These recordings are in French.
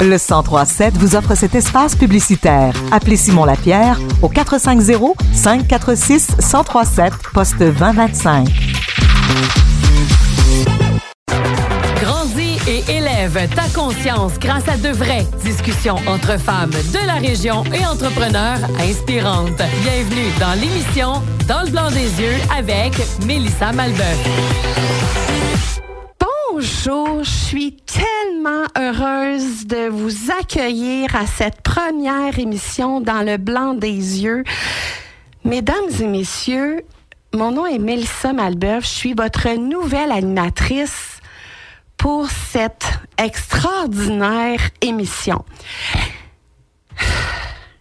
Le 1037 vous offre cet espace publicitaire. Appelez Simon Lapierre au 450 546 1037 poste 2025. Grandis et élève ta conscience grâce à de vraies discussions entre femmes de la région et entrepreneurs inspirantes. Bienvenue dans l'émission Dans le blanc des yeux avec Mélissa Malbeuf. Bonjour, je suis tellement heureuse de vous accueillir à cette première émission dans le blanc des yeux. Mesdames et messieurs, mon nom est Mélissa Malbeuf, je suis votre nouvelle animatrice pour cette extraordinaire émission.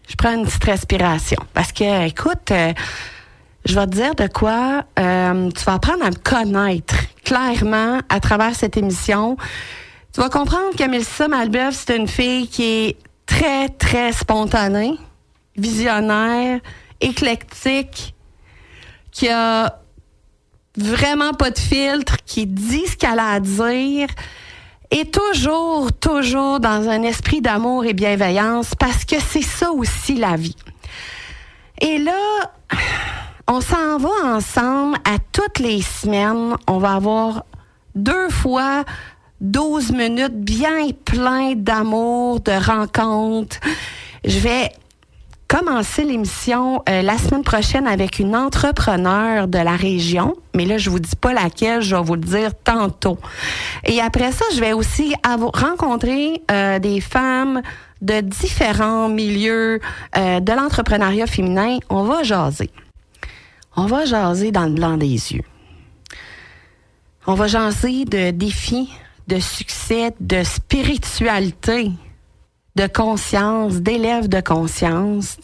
Je prends une petite respiration parce que, écoute, euh, je vais te dire de quoi euh, tu vas apprendre à me connaître clairement à travers cette émission. Tu vas comprendre que Mélissa Malbeuf, c'est une fille qui est très, très spontanée, visionnaire, éclectique, qui a vraiment pas de filtre, qui dit ce qu'elle a à dire, et toujours, toujours dans un esprit d'amour et bienveillance, parce que c'est ça aussi la vie. Et là, on s'en va ensemble à toutes les semaines. On va avoir deux fois 12 minutes bien plein d'amour, de rencontres. Je vais commencer l'émission euh, la semaine prochaine avec une entrepreneur de la région, mais là je vous dis pas laquelle, je vais vous le dire tantôt. Et après ça, je vais aussi rencontrer euh, des femmes de différents milieux euh, de l'entrepreneuriat féminin. On va jaser. On va jaser dans le blanc des yeux. On va jaser de défis, de succès, de spiritualité, de conscience, d'élèves de conscience,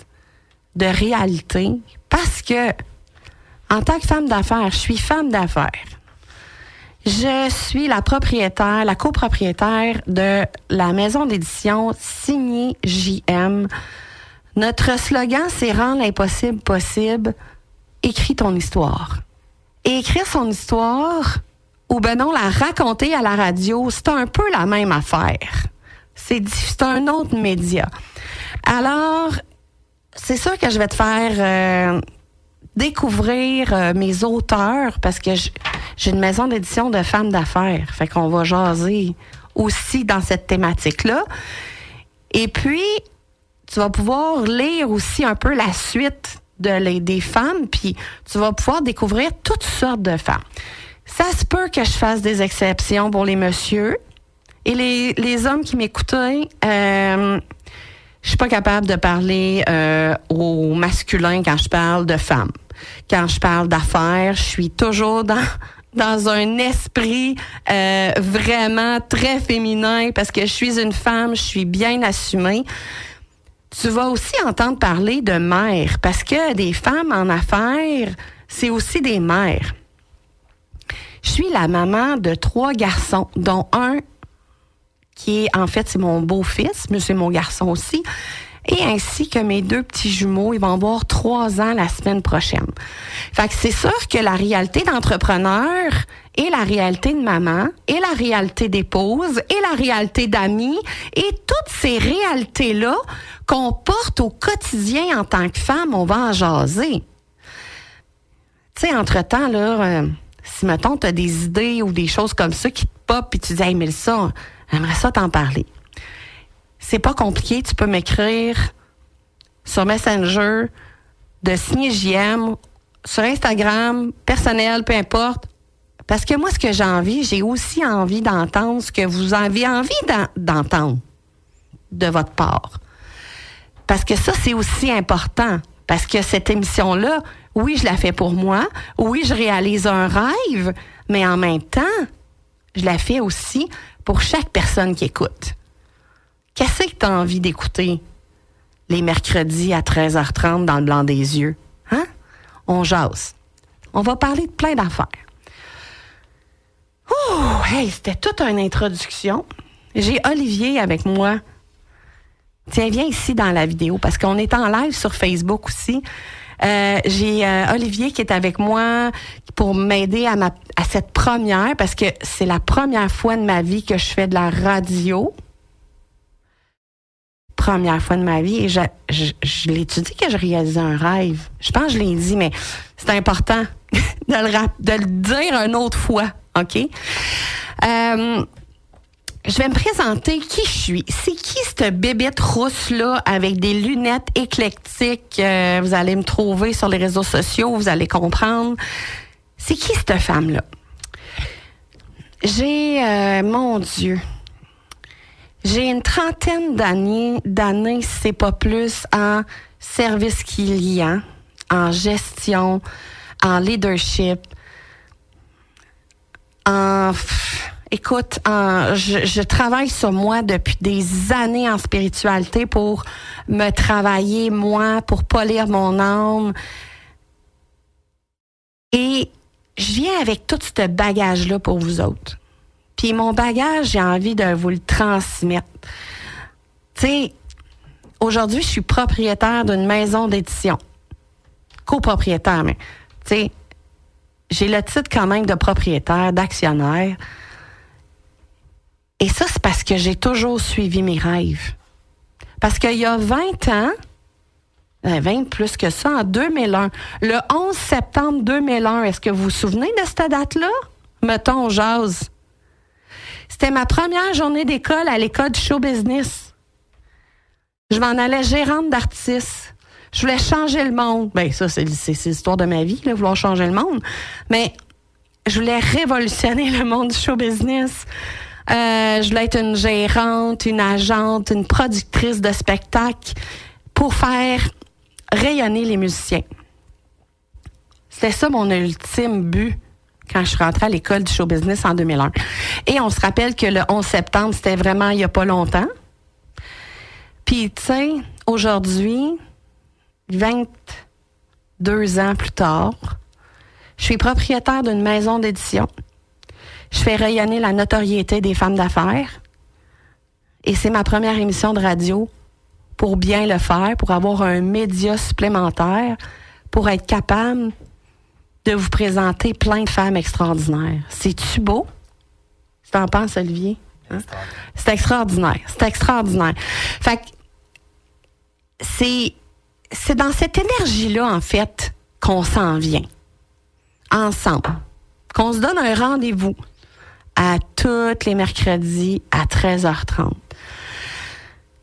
de réalité. Parce que, en tant que femme d'affaires, je suis femme d'affaires. Je suis la propriétaire, la copropriétaire de la maison d'édition signée JM. Notre slogan, c'est rendre l'impossible possible écris ton histoire. Et écrire son histoire, ou ben non, la raconter à la radio, c'est un peu la même affaire. C'est, un autre média. Alors, c'est sûr que je vais te faire euh, découvrir euh, mes auteurs parce que j'ai une maison d'édition de femmes d'affaires. Fait qu'on va jaser aussi dans cette thématique-là. Et puis, tu vas pouvoir lire aussi un peu la suite de des femmes, puis tu vas pouvoir découvrir toutes sortes de femmes. Ça se peut que je fasse des exceptions pour les messieurs. Et les, les hommes qui m'écoutaient, euh, je suis pas capable de parler euh, au masculin quand je parle de femmes. Quand je parle d'affaires, je suis toujours dans dans un esprit euh, vraiment très féminin parce que je suis une femme, je suis bien assumée tu vas aussi entendre parler de mères, parce que des femmes en affaires, c'est aussi des mères. Je suis la maman de trois garçons, dont un qui est, en fait, c'est mon beau-fils, mais c'est mon garçon aussi, et ainsi que mes deux petits jumeaux, ils vont avoir trois ans la semaine prochaine. Fait que c'est sûr que la réalité d'entrepreneur et la réalité de maman et la réalité d'épouse et la réalité d'amis et toutes ces réalités-là qu'on porte au quotidien en tant que femme, on va en jaser. Tu sais, entre-temps, là, euh, si, mettons, tu as des idées ou des choses comme ça qui te pop, puis tu dis, hey, Mélissa, j'aimerais ça t'en parler. C'est pas compliqué, tu peux m'écrire sur Messenger, de signer JM, sur Instagram, personnel, peu importe. Parce que moi, ce que j'ai envie, j'ai aussi envie d'entendre ce que vous avez envie d'entendre de votre part. Parce que ça, c'est aussi important. Parce que cette émission-là, oui, je la fais pour moi. Oui, je réalise un rêve. Mais en même temps, je la fais aussi pour chaque personne qui écoute. Qu'est-ce que tu as envie d'écouter? Les mercredis à 13h30 dans le blanc des yeux? Hein? On jase. On va parler de plein d'affaires. Oh, hey, c'était toute une introduction. J'ai Olivier avec moi Tiens, viens ici dans la vidéo parce qu'on est en live sur Facebook aussi. Euh, j'ai euh, Olivier qui est avec moi pour m'aider à, ma, à cette première parce que c'est la première fois de ma vie que je fais de la radio. Première fois de ma vie. Et je, je, je l'ai-tu dit que je réalisais un rêve? Je pense que je l'ai dit, mais c'est important de le, rap- de le dire une autre fois, OK? Euh, je vais me présenter qui je suis? C'est qui cette bébête rousse-là avec des lunettes éclectiques? Euh, vous allez me trouver sur les réseaux sociaux, vous allez comprendre. C'est qui cette femme-là? J'ai, euh, mon Dieu, j'ai une trentaine d'années, d'années, c'est pas plus, en service client, en gestion, en leadership, en, écoute, je travaille sur moi depuis des années en spiritualité pour me travailler moi, pour polir mon âme. Et je viens avec tout ce bagage-là pour vous autres. Puis mon bagage, j'ai envie de vous le transmettre. Tu sais, aujourd'hui, je suis propriétaire d'une maison d'édition. Copropriétaire, mais tu sais, j'ai le titre quand même de propriétaire, d'actionnaire. Et ça, c'est parce que j'ai toujours suivi mes rêves. Parce qu'il y a 20 ans, euh, 20 plus que ça, en 2001, le 11 septembre 2001, est-ce que vous vous souvenez de cette date-là? Mettons, on jase. C'était ma première journée d'école à l'école du show business. Je m'en allais gérante d'artistes. Je voulais changer le monde. Ben ça, c'est l'histoire de ma vie, là, vouloir changer le monde. Mais je voulais révolutionner le monde du show business. Euh, je voulais être une gérante, une agente, une productrice de spectacles pour faire rayonner les musiciens. C'était ça mon ultime but quand je suis rentrée à l'école du show business en 2001. Et on se rappelle que le 11 septembre, c'était vraiment il n'y a pas longtemps. Puis, tu sais, aujourd'hui, 22 ans plus tard, je suis propriétaire d'une maison d'édition. Je fais rayonner la notoriété des femmes d'affaires. Et c'est ma première émission de radio pour bien le faire, pour avoir un média supplémentaire, pour être capable de vous présenter plein de femmes extraordinaires. C'est-tu beau? Tu t'en penses, Olivier? Hein? C'est extraordinaire. C'est extraordinaire. Fait que c'est, c'est dans cette énergie-là, en fait, qu'on s'en vient. Ensemble. Qu'on se donne un rendez-vous à tous les mercredis à 13h30.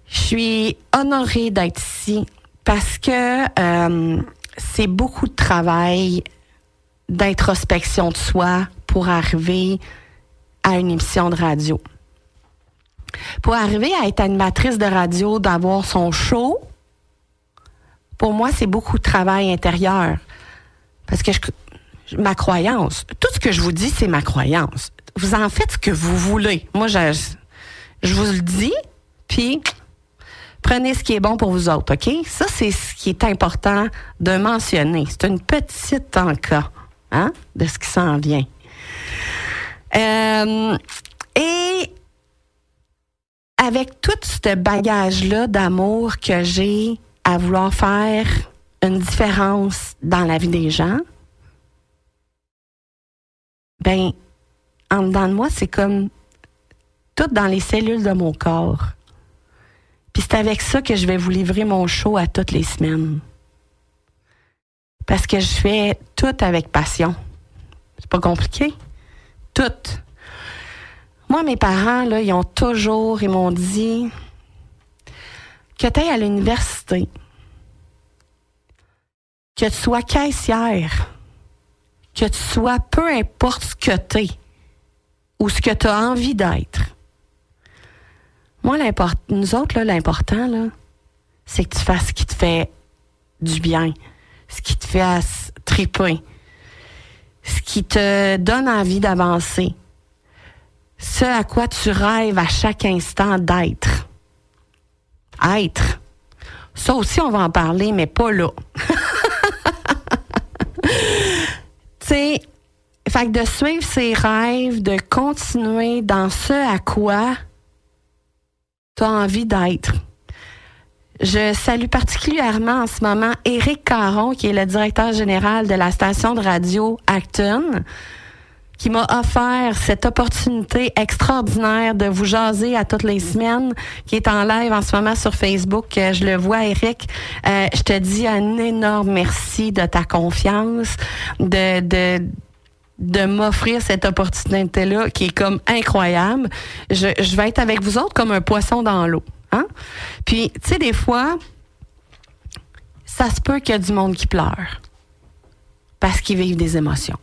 Je suis honorée d'être ici parce que euh, c'est beaucoup de travail d'introspection de soi pour arriver à une émission de radio. Pour arriver à être animatrice de radio, d'avoir son show, pour moi, c'est beaucoup de travail intérieur. Parce que ma croyance, tout ce que je vous dis, c'est ma croyance. Vous en faites ce que vous voulez. Moi, je, je vous le dis, puis prenez ce qui est bon pour vous autres, OK? Ça, c'est ce qui est important de mentionner. C'est une petite encas hein, de ce qui s'en vient. Euh, et avec tout ce bagage-là d'amour que j'ai à vouloir faire une différence dans la vie des gens, ben, en dedans de moi, c'est comme tout dans les cellules de mon corps. Puis c'est avec ça que je vais vous livrer mon show à toutes les semaines. Parce que je fais tout avec passion. C'est pas compliqué. Tout. Moi, mes parents, là, ils ont toujours, ils m'ont dit que tu à l'université, que tu sois caissière, que tu sois peu importe ce que tu es ou ce que tu as envie d'être. Moi, nous autres, l'important, c'est que tu fasses ce qui te fait du bien, ce qui te fait triper, ce qui te donne envie d'avancer, ce à quoi tu rêves à chaque instant d'être. Être. Ça aussi, on va en parler, mais pas là. tu sais, fait de suivre ses rêves, de continuer dans ce à quoi tu as envie d'être. Je salue particulièrement en ce moment Éric Caron, qui est le directeur général de la station de radio Acton, qui m'a offert cette opportunité extraordinaire de vous jaser à toutes les semaines, qui est en live en ce moment sur Facebook. Euh, je le vois, Eric. Euh, je te dis un énorme merci de ta confiance, de, de de m'offrir cette opportunité-là qui est comme incroyable. Je vais être avec vous autres comme un poisson dans l'eau. Hein? Puis, tu sais, des fois, ça se peut qu'il y a du monde qui pleure parce qu'ils vivent des émotions.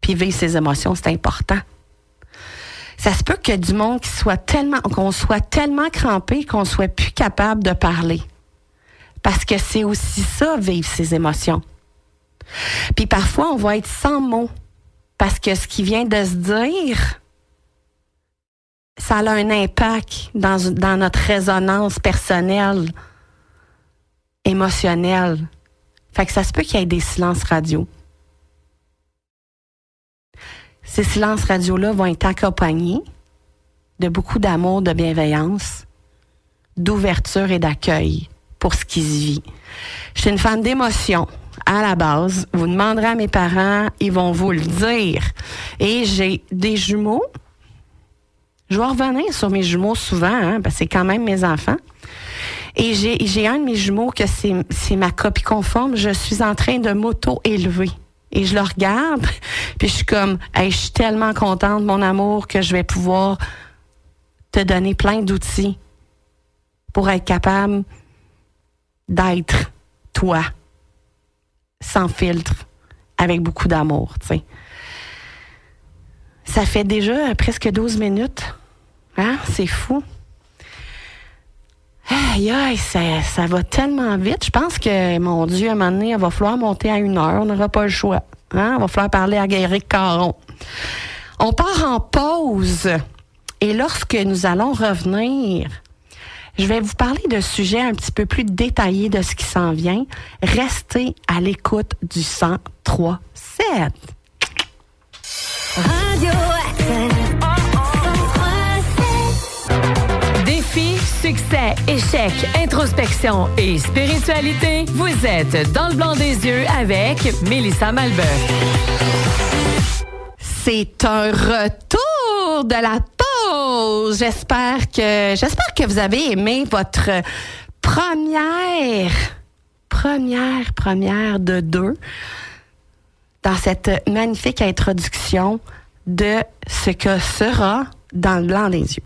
Puis vivre ses émotions, c'est important. Ça se peut qu'il y ait du monde qui soit tellement, qu'on soit tellement crampé qu'on soit plus capable de parler. Parce que c'est aussi ça, vivre ses émotions. Puis parfois, on va être sans mots. Parce que ce qui vient de se dire, ça a un impact dans, dans notre résonance personnelle, émotionnelle. Fait que ça se peut qu'il y ait des silences radio. Ces silences radio-là vont être accompagnés de beaucoup d'amour, de bienveillance, d'ouverture et d'accueil pour ce qui se vit. Je suis une femme d'émotion à la base. Vous demanderez à mes parents, ils vont vous le dire. Et j'ai des jumeaux. Je vais revenir sur mes jumeaux souvent, hein, parce que c'est quand même mes enfants. Et j'ai un de mes jumeaux que c'est ma copie conforme. Je suis en train de m'auto-élever. Et je le regarde, puis je suis comme, je suis tellement contente, mon amour, que je vais pouvoir te donner plein d'outils pour être capable d'être toi, sans filtre, avec beaucoup d'amour. Ça fait déjà presque 12 minutes. Hein? C'est fou. Aïe, aïe, ça, va tellement vite. Je pense que, mon Dieu, à un moment donné, il va falloir monter à une heure. On n'aura pas le choix. Hein? Il va falloir parler à Guéric Caron. On part en pause. Et lorsque nous allons revenir, je vais vous parler de sujets un petit peu plus détaillés de ce qui s'en vient. Restez à l'écoute du 103.7. Radio Succès, échec, introspection et spiritualité, vous êtes dans le blanc des yeux avec Mélissa Malbeuf. C'est un retour de la pause. J'espère que j'espère que vous avez aimé votre première première première de deux dans cette magnifique introduction de ce que sera dans le blanc des yeux.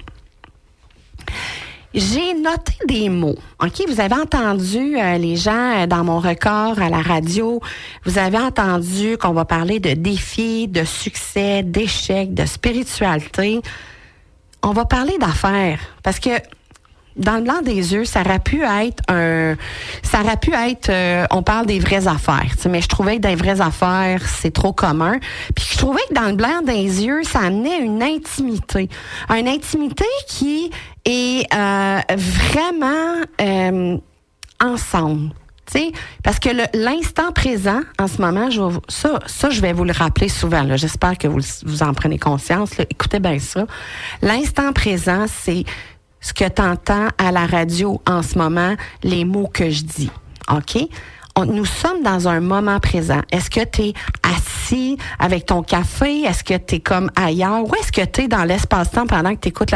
J'ai noté des mots. OK, vous avez entendu euh, les gens euh, dans mon record à la radio, vous avez entendu qu'on va parler de défis, de succès, d'échecs, de spiritualité. On va parler d'affaires parce que dans le blanc des yeux, ça aurait pu être un, ça aurait pu être, euh, on parle des vraies affaires, mais je trouvais que des vraies affaires, c'est trop commun. Puis je trouvais que dans le blanc des yeux, ça amenait une intimité, une intimité qui est euh, vraiment euh, ensemble. sais, parce que l'instant présent, en ce moment, je ça, ça, je vais vous le rappeler souvent. J'espère que vous, vous en prenez conscience. Écoutez bien ça. L'instant présent, c'est ce que tu entends à la radio en ce moment, les mots que je dis. OK? nous sommes dans un moment présent. Est-ce que tu es assis avec ton café? Est-ce que tu es comme ailleurs? Ou est-ce que tu es dans l'espace-temps pendant que tu écoutes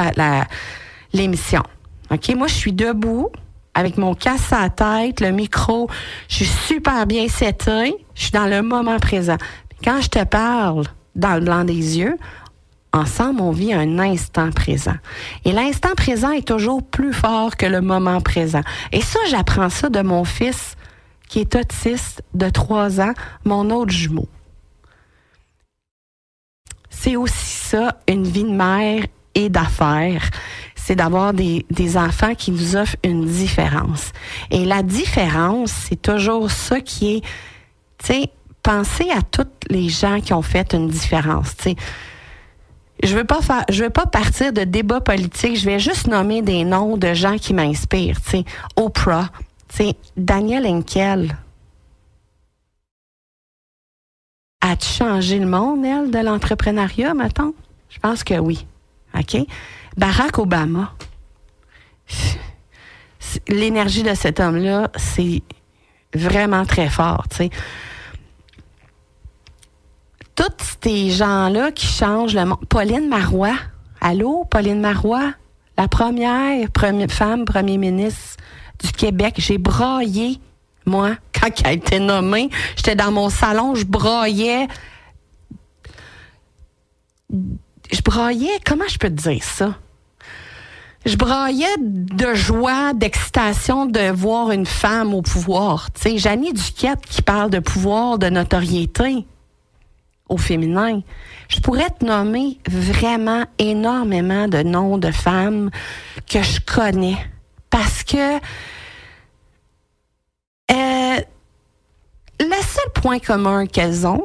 l'émission? OK? Moi, je suis debout avec mon casque à la tête, le micro. Je suis super bien seté. Je suis dans le moment présent. Quand je te parle dans le blanc des yeux, Ensemble, on vit un instant présent. Et l'instant présent est toujours plus fort que le moment présent. Et ça, j'apprends ça de mon fils qui est autiste de trois ans, mon autre jumeau. C'est aussi ça, une vie de mère et d'affaires. C'est d'avoir des, enfants qui nous offrent une différence. Et la différence, c'est toujours ça qui est, tu sais, pensez à toutes les gens qui ont fait une différence. Tu je veux pas faire, je veux pas partir de débats politiques. Je vais juste nommer des noms de gens qui m'inspirent. Tu Oprah, tu Daniel Henkel. A-tu changé le monde, elle, de l'entrepreneuriat, mettons? Je pense que oui. OK? Barack Obama. L'énergie de cet homme-là, c'est vraiment très fort, tu sais tous ces gens-là qui changent le monde. Pauline Marois. Allô, Pauline Marois? La première, femme premier ministre du Québec. J'ai braillé, moi, quand elle a été nommée. J'étais dans mon salon, je braillais. Je braillais, comment je peux te dire ça? je braillais de joie, d'excitation de voir une femme au pouvoir. Tu sais, Janie Duquette qui parle de pouvoir, de notoriété au féminin. Je pourrais te nommer vraiment énormément de noms de femmes que je connais parce que euh, le seul point commun qu'elles ont,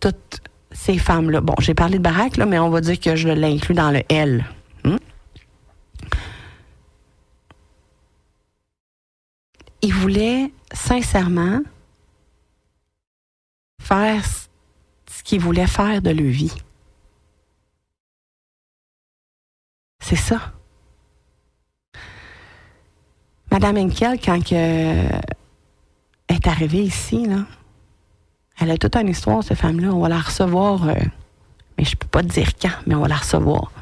toutes ces femmes-là, bon, j'ai parlé de Barack, là, mais on va dire que je l'inclus dans le L. Hmm? il voulait sincèrement faire ce qu'il voulait faire de leur vie. C'est ça. Madame Henkel, quand elle est arrivée ici, là, elle a toute une histoire, cette femme-là. On va la recevoir, euh, mais je peux pas te dire quand, mais on va la recevoir.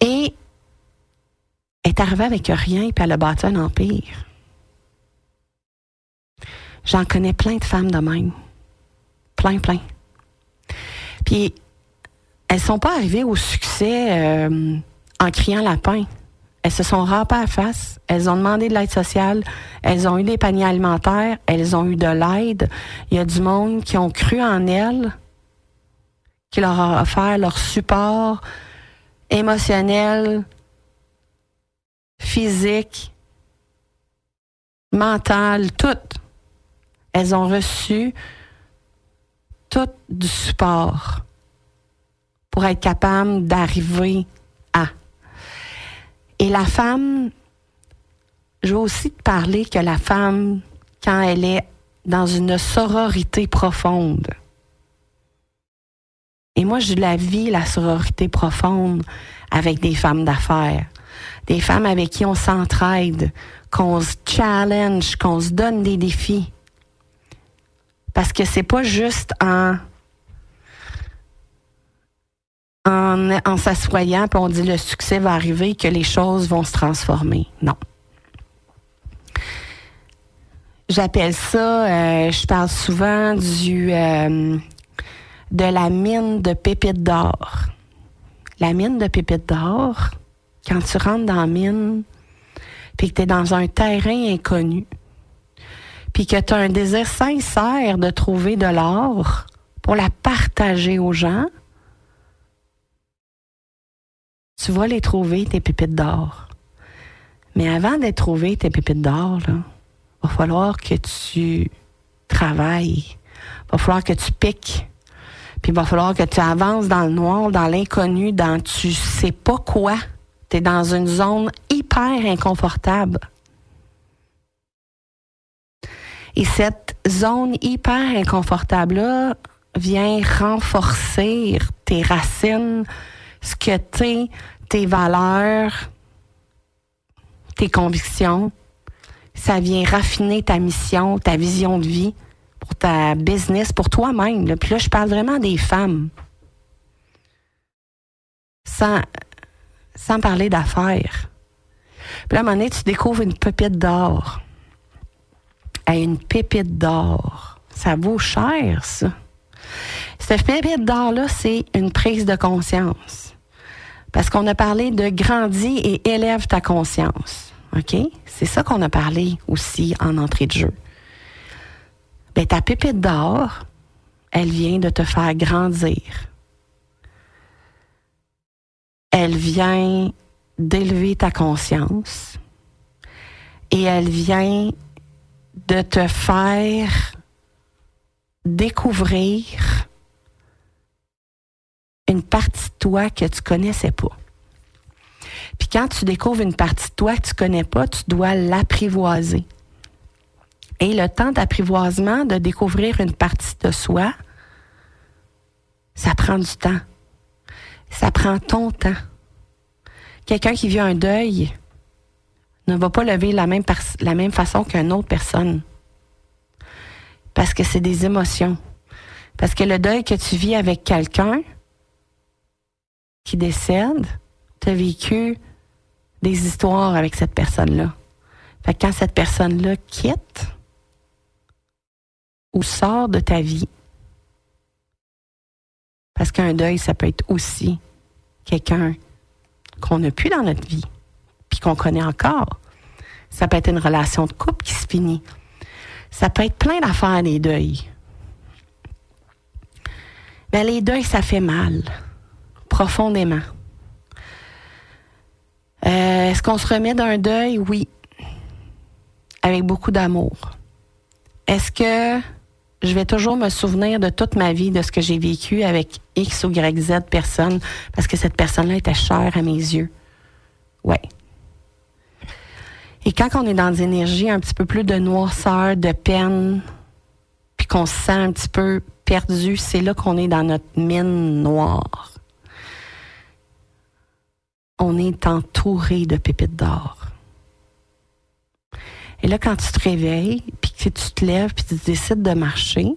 Et elle est arrivée avec rien, puis elle a bâti un empire. J'en connais plein de femmes de même. Plein, plein. Puis, elles sont pas arrivées au succès euh, en criant lapin. Elles se sont râpées à face. Elles ont demandé de l'aide sociale. Elles ont eu des paniers alimentaires. Elles ont eu de l'aide. Il y a du monde qui ont cru en elles, qui leur a offert leur support émotionnel, physique, mental, tout elles ont reçu tout du support pour être capables d'arriver à. Et la femme, je veux aussi te parler que la femme, quand elle est dans une sororité profonde, et moi, je la vis, la sororité profonde, avec des femmes d'affaires, des femmes avec qui on s'entraide, qu'on se challenge, qu'on se donne des défis. Parce que c'est pas juste en en, en s'assoyant on dit le succès va arriver que les choses vont se transformer. Non. J'appelle ça, euh, je parle souvent du euh, de la mine de pépites d'or. La mine de pépites d'or, quand tu rentres dans la mine, puis que tu es dans un terrain inconnu, puis que tu as un désir sincère de trouver de l'or pour la partager aux gens, tu vas les trouver, tes pépites d'or. Mais avant d'être trouvé, tes pépites d'or, il va falloir que tu travailles. Il va falloir que tu piques. Puis il va falloir que tu avances dans le noir, dans l'inconnu, dans tu sais pas quoi. Tu es dans une zone hyper inconfortable. Et cette zone hyper inconfortable-là vient renforcer tes racines, ce que t'es, tes valeurs, tes convictions. Ça vient raffiner ta mission, ta vision de vie pour ta business, pour toi-même. Puis là, je parle vraiment des femmes. Sans, sans parler d'affaires. Puis là, à un moment donné, tu découvres une pépite d'or à une pépite d'or. Ça vaut cher, ça. Cette pépite d'or-là, c'est une prise de conscience. Parce qu'on a parlé de grandis et élève ta conscience. OK? C'est ça qu'on a parlé aussi en entrée de jeu. Ben, ta pépite d'or, elle vient de te faire grandir. Elle vient d'élever ta conscience et elle vient de te faire découvrir une partie de toi que tu connaissais pas. Puis quand tu découvres une partie de toi que tu connais pas, tu dois l'apprivoiser. Et le temps d'apprivoisement, de découvrir une partie de soi, ça prend du temps. Ça prend ton temps. Quelqu'un qui vit un deuil, ne va pas lever la même, la même façon qu'une autre personne. Parce que c'est des émotions. Parce que le deuil que tu vis avec quelqu'un qui décède, tu as vécu des histoires avec cette personne-là. Fait que quand cette personne-là quitte ou sort de ta vie, parce qu'un deuil, ça peut être aussi quelqu'un qu'on n'a plus dans notre vie, puis qu'on connaît encore. Ça peut être une relation de couple qui se finit. Ça peut être plein d'affaires, les deuils. Mais les deuils, ça fait mal, profondément. Euh, est-ce qu'on se remet d'un deuil? Oui. Avec beaucoup d'amour. Est-ce que je vais toujours me souvenir de toute ma vie de ce que j'ai vécu avec X ou Y, Z personne parce que cette personne-là était chère à mes yeux? Ouais. Et quand on est dans des énergies un petit peu plus de noirceur, de peine, puis qu'on se sent un petit peu perdu, c'est là qu'on est dans notre mine noire. On est entouré de pépites d'or. Et là, quand tu te réveilles, puis que tu te lèves, puis tu décides de marcher,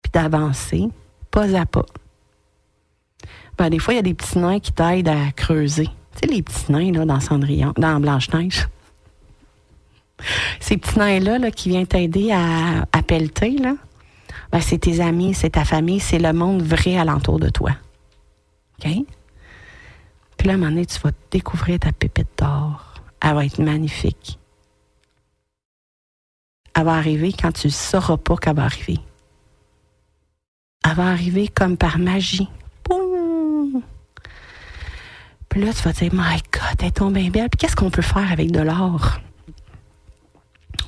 puis d'avancer, pas à pas. Ben, des fois, il y a des petits nains qui t'aident à creuser. Tu sais, les petits nains là, dans Cendrillon, dans Blanche-Neige. Ces petits nains-là là, qui viennent t'aider à, pelleter, là, ben, c'est tes amis, c'est ta famille, c'est le monde vrai alentour de toi. OK? Puis là, à un moment donné, tu vas découvrir ta pépite d'or. Elle va être magnifique. Elle va arriver quand tu ne sauras pas qu'elle va arriver. Elle va arriver comme par magie. Puis là, tu vas dire, My God, elle est tombée belle. Puis qu'est-ce qu'on peut faire avec de l'or?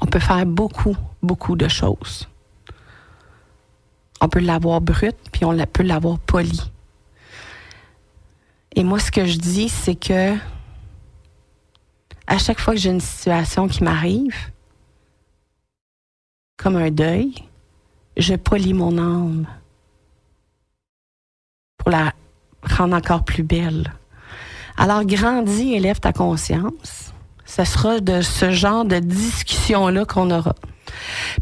On peut faire beaucoup, beaucoup de choses. On peut l'avoir brut, puis on peut l'avoir poli. Et moi, ce que je dis, c'est que à chaque fois que j'ai une situation qui m'arrive, comme un deuil, je polis mon âme pour la rendre encore plus belle. Alors, grandis, élève ta conscience. Ce sera de ce genre de discussion-là qu'on aura.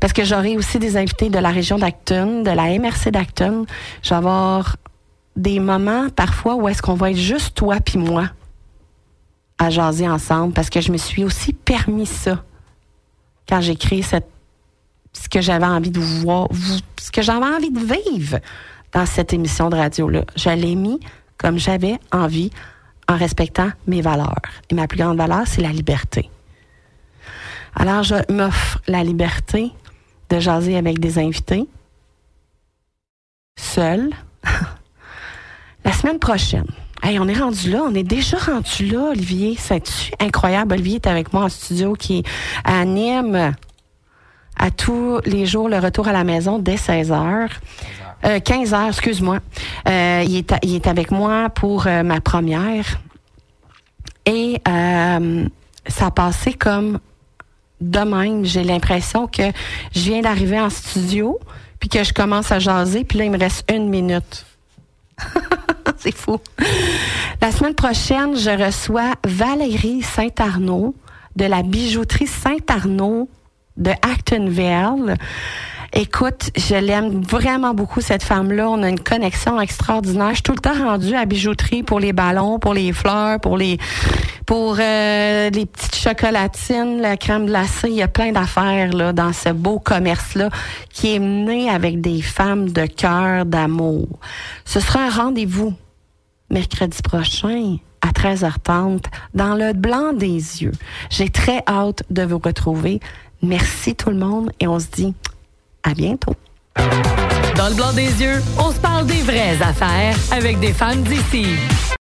Parce que j'aurai aussi des invités de la région d'Acton, de la MRC d'Acton. Je vais avoir des moments parfois où est-ce qu'on va être juste toi puis moi à jaser ensemble parce que je me suis aussi permis ça quand j'ai créé ce que j'avais envie de voir, ce que j'avais envie de vivre dans cette émission de radio-là. Je l'ai mis comme j'avais envie en respectant mes valeurs. Et ma plus grande valeur, c'est la liberté. Alors, je m'offre la liberté de jaser avec des invités, seul. la semaine prochaine, Hey, on est rendu là, on est déjà rendu là, Olivier. C'est incroyable. Olivier est avec moi en studio qui anime à tous les jours le retour à la maison dès 16 heures. 15 heures, excuse-moi. Euh, il, est, il est avec moi pour euh, ma première. Et euh, ça a passé comme de même. J'ai l'impression que je viens d'arriver en studio, puis que je commence à jaser, puis là, il me reste une minute. c'est fou. La semaine prochaine, je reçois Valérie Saint-Arnaud de la bijouterie Saint-Arnaud de Actonville. Écoute, je l'aime vraiment beaucoup, cette femme-là. On a une connexion extraordinaire. Je suis tout le temps rendue à bijouterie pour les ballons, pour les fleurs, pour les pour euh, les petites chocolatines, la crème glacée. Il y a plein d'affaires là dans ce beau commerce-là qui est mené avec des femmes de cœur, d'amour. Ce sera un rendez-vous mercredi prochain à 13h30 dans le blanc des yeux. J'ai très hâte de vous retrouver. Merci tout le monde et on se dit à bientôt. Dans le blanc des yeux, on se parle des vraies affaires avec des femmes d'ici.